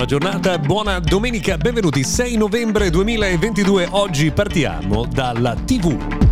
Buona giornata, buona domenica, benvenuti 6 novembre 2022. Oggi partiamo dalla TV.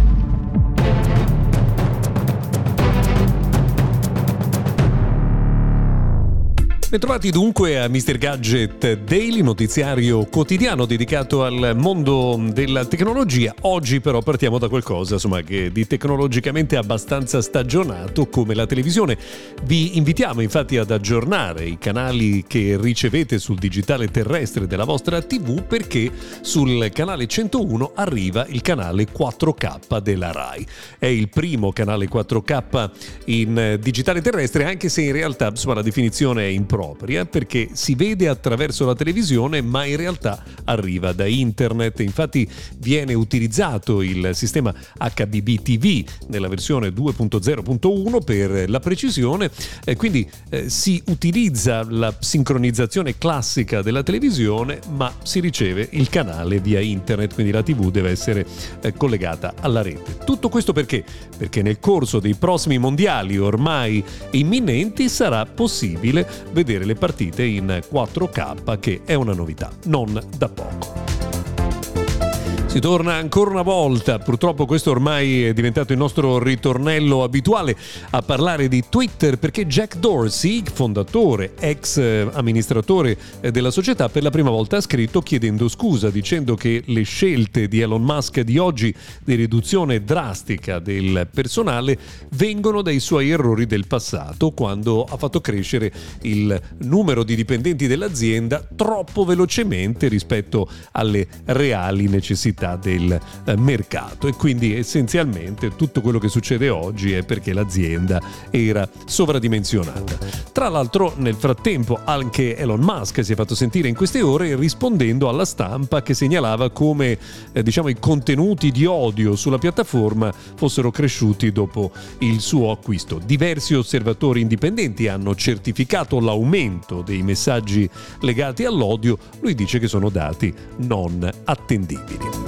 Bentrovati dunque a Mr. Gadget Daily, notiziario quotidiano dedicato al mondo della tecnologia. Oggi però partiamo da qualcosa insomma, che di tecnologicamente abbastanza stagionato come la televisione. Vi invitiamo infatti ad aggiornare i canali che ricevete sul digitale terrestre della vostra TV perché sul canale 101 arriva il canale 4K della RAI. È il primo canale 4K in digitale terrestre anche se in realtà insomma, la definizione è impropria propria perché si vede attraverso la televisione ma in realtà arriva da internet. Infatti viene utilizzato il sistema HBB nella versione 2.0.1 per la precisione e quindi eh, si utilizza la sincronizzazione classica della televisione ma si riceve il canale via internet quindi la TV deve essere eh, collegata alla rete. Tutto questo perché? Perché nel corso dei prossimi mondiali ormai imminenti sarà possibile vedere vedere le partite in 4K che è una novità non da poco. Si torna ancora una volta, purtroppo questo ormai è diventato il nostro ritornello abituale, a parlare di Twitter perché Jack Dorsey, fondatore, ex amministratore eh, della società, per la prima volta ha scritto chiedendo scusa, dicendo che le scelte di Elon Musk di oggi di riduzione drastica del personale vengono dai suoi errori del passato, quando ha fatto crescere il numero di dipendenti dell'azienda troppo velocemente rispetto alle reali necessità necessità del eh, mercato e quindi essenzialmente tutto quello che succede oggi è perché l'azienda era sovradimensionata. Tra l'altro nel frattempo anche Elon Musk si è fatto sentire in queste ore rispondendo alla stampa che segnalava come eh, diciamo, i contenuti di odio sulla piattaforma fossero cresciuti dopo il suo acquisto. Diversi osservatori indipendenti hanno certificato l'aumento dei messaggi legati all'odio, lui dice che sono dati non attendibili.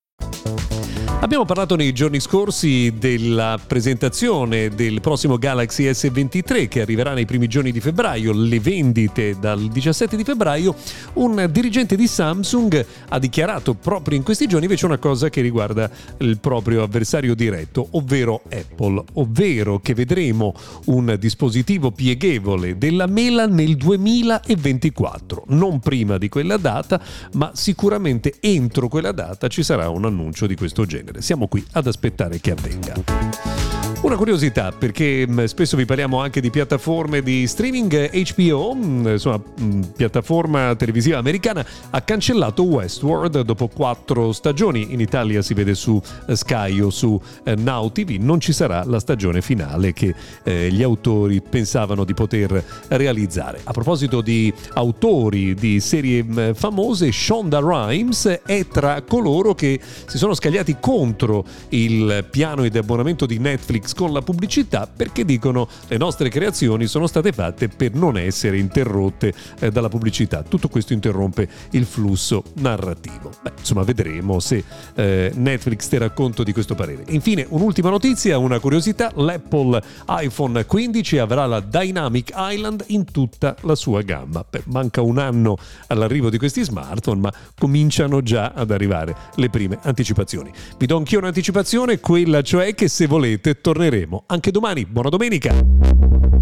Abbiamo parlato nei giorni scorsi della presentazione del prossimo Galaxy S23 che arriverà nei primi giorni di febbraio, le vendite dal 17 di febbraio. Un dirigente di Samsung ha dichiarato proprio in questi giorni invece una cosa che riguarda il proprio avversario diretto, ovvero Apple, ovvero che vedremo un dispositivo pieghevole della mela nel 2024, non prima di quella data, ma sicuramente entro quella data ci sarà un annuncio di questo genere genere. Siamo qui ad aspettare che avvenga. Una curiosità, perché mm, spesso vi parliamo anche di piattaforme di streaming, HBO, mm, insomma, mm, piattaforma televisiva americana, ha cancellato Westworld dopo quattro stagioni. In Italia si vede su eh, Sky o su eh, Now TV, non ci sarà la stagione finale che eh, gli autori pensavano di poter realizzare. A proposito di autori di serie famose, Shonda Rhimes è tra coloro che si sono scagliati contro il piano di abbonamento di Netflix Con la pubblicità perché dicono le nostre creazioni sono state fatte per non essere interrotte eh, dalla pubblicità. Tutto questo interrompe il flusso narrativo. Beh, insomma, vedremo se eh, Netflix terrà conto di questo parere. Infine, un'ultima notizia, una curiosità, l'Apple iPhone 15 avrà la Dynamic Island in tutta la sua gamma. Beh, manca un anno all'arrivo di questi smartphone, ma cominciano già ad arrivare le prime anticipazioni. Vi do anch'io un'anticipazione, quella cioè che se volete tornare torneremo anche domani. Buona domenica!